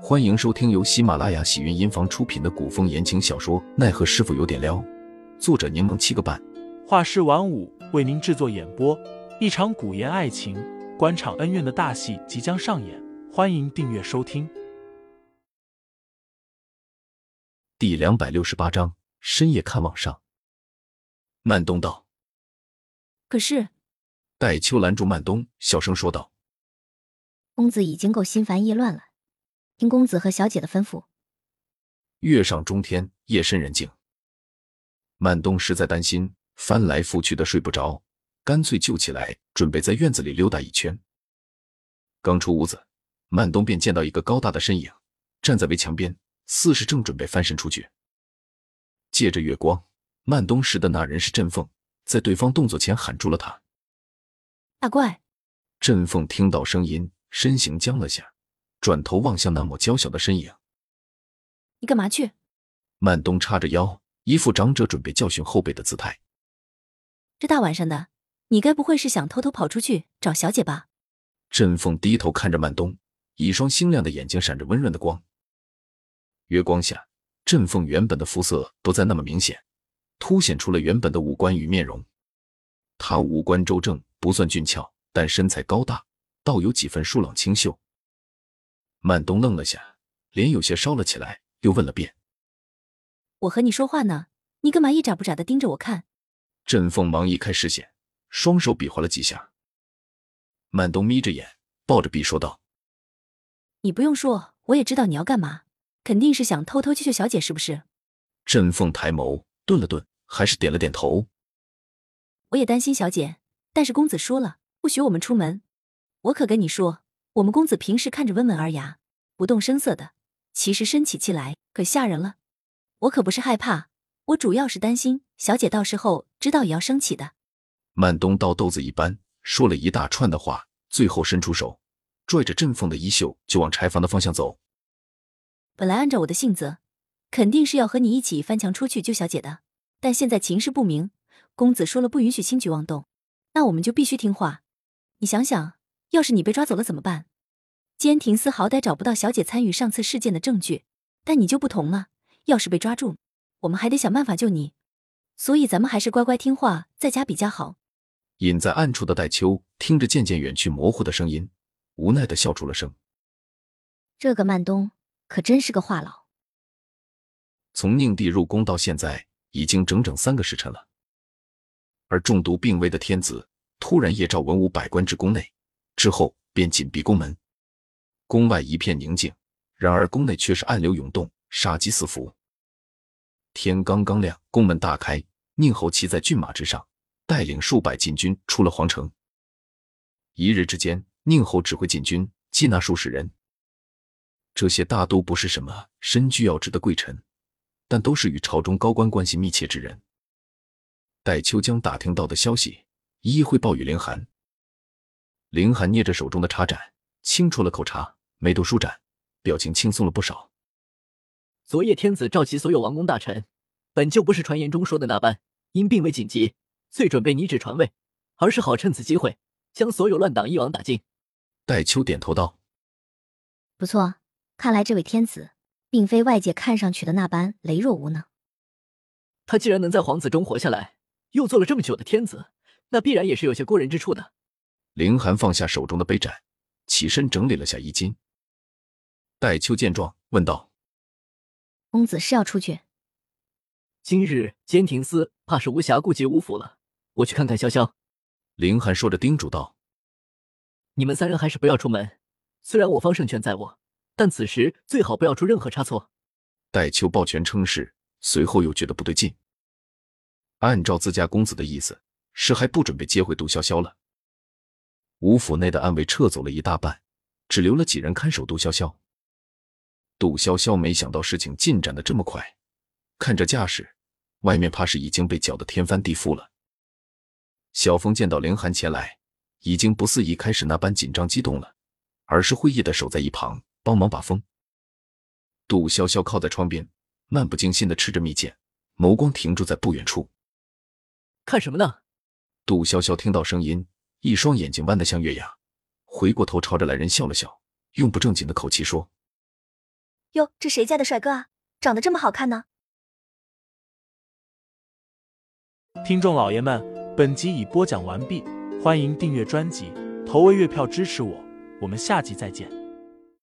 欢迎收听由喜马拉雅喜云音房出品的古风言情小说《奈何师傅有点撩》，作者柠檬七个半，画师晚舞为您制作演播。一场古言爱情、官场恩怨的大戏即将上演，欢迎订阅收听。第两百六十八章：深夜看网上。曼东道：“可是。”戴秋拦住曼东，小声说道：“公子已经够心烦意乱了。”听公子和小姐的吩咐。月上中天，夜深人静。曼东实在担心，翻来覆去的睡不着，干脆就起来，准备在院子里溜达一圈。刚出屋子，曼东便见到一个高大的身影站在围墙边，似是正准备翻身出去。借着月光，曼东识的那人是振凤，在对方动作前喊住了他：“大怪！”振凤听到声音，身形僵了下。转头望向那抹娇小的身影，你干嘛去？曼东叉着腰，一副长者准备教训后辈的姿态。这大晚上的，你该不会是想偷偷跑出去找小姐吧？振凤低头看着曼东，一双星亮的眼睛闪着温润的光。月光下，振凤原本的肤色不再那么明显，凸显出了原本的五官与面容。她五官周正，不算俊俏，但身材高大，倒有几分疏朗清秀。曼东愣了下，脸有些烧了起来，又问了遍：“我和你说话呢，你干嘛一眨不眨的盯着我看？”振凤忙移开视线，双手比划了几下。曼东眯着眼，抱着臂说道：“你不用说，我也知道你要干嘛，肯定是想偷偷救救小姐，是不是？”振凤抬眸，顿了顿，还是点了点头：“我也担心小姐，但是公子说了，不许我们出门。我可跟你说。”我们公子平时看着温文尔雅、不动声色的，其实生起气来可吓人了。我可不是害怕，我主要是担心小姐到时候知道也要生气的。曼东倒豆子一般说了一大串的话，最后伸出手拽着振凤的衣袖就往柴房的方向走。本来按照我的性子，肯定是要和你一起翻墙出去救小姐的，但现在情势不明，公子说了不允许轻举妄动，那我们就必须听话。你想想。要是你被抓走了怎么办？监庭司好歹找不到小姐参与上次事件的证据，但你就不同了。要是被抓住，我们还得想办法救你。所以咱们还是乖乖听话，在家比较好。隐在暗处的戴秋听着渐渐远去模糊的声音，无奈的笑出了声。这个曼东可真是个话痨。从宁帝入宫到现在，已经整整三个时辰了，而中毒病危的天子突然夜召文武百官至宫内。之后便紧闭宫门，宫外一片宁静，然而宫内却是暗流涌动，杀机四伏。天刚刚亮，宫门大开，宁侯骑在骏马之上，带领数百禁军出了皇城。一日之间，宁侯指挥禁军缉拿数十人，这些大都不是什么身居要职的贵臣，但都是与朝中高官关系密切之人。戴秋江打听到的消息一一汇报与凌寒。凌寒捏着手中的茶盏，轻啜了口茶，眉头舒展，表情轻松了不少。昨夜天子召集所有王公大臣，本就不是传言中说的那般，因病危紧急，遂准备拟旨传位，而是好趁此机会将所有乱党一网打尽。戴秋点头道：“不错，看来这位天子并非外界看上去的那般羸弱无能。他既然能在皇子中活下来，又做了这么久的天子，那必然也是有些过人之处的。”凌寒放下手中的杯盏，起身整理了下衣襟。戴秋见状，问道：“公子是要出去？今日监庭司怕是无暇顾及吴府了，我去看看潇潇。”凌寒说着叮嘱道：“你们三人还是不要出门。虽然我方胜券在握，但此时最好不要出任何差错。”戴秋抱拳称是，随后又觉得不对劲。按照自家公子的意思，是还不准备接回杜潇潇了。吴府内的暗卫撤走了一大半，只留了几人看守杜潇潇。杜潇潇没想到事情进展的这么快，看这架势，外面怕是已经被搅得天翻地覆了。小峰见到凌寒前来，已经不似一开始那般紧张激动了，而是会意的守在一旁帮忙把风。杜潇潇靠在窗边，漫不经心的吃着蜜饯，眸光停住在不远处。看什么呢？杜潇潇听到声音。一双眼睛弯得像月牙，回过头朝着来人笑了笑，用不正经的口气说：“哟，这谁家的帅哥啊？长得这么好看呢？听众老爷们，本集已播讲完毕，欢迎订阅专辑，投喂月票支持我，我们下集再见。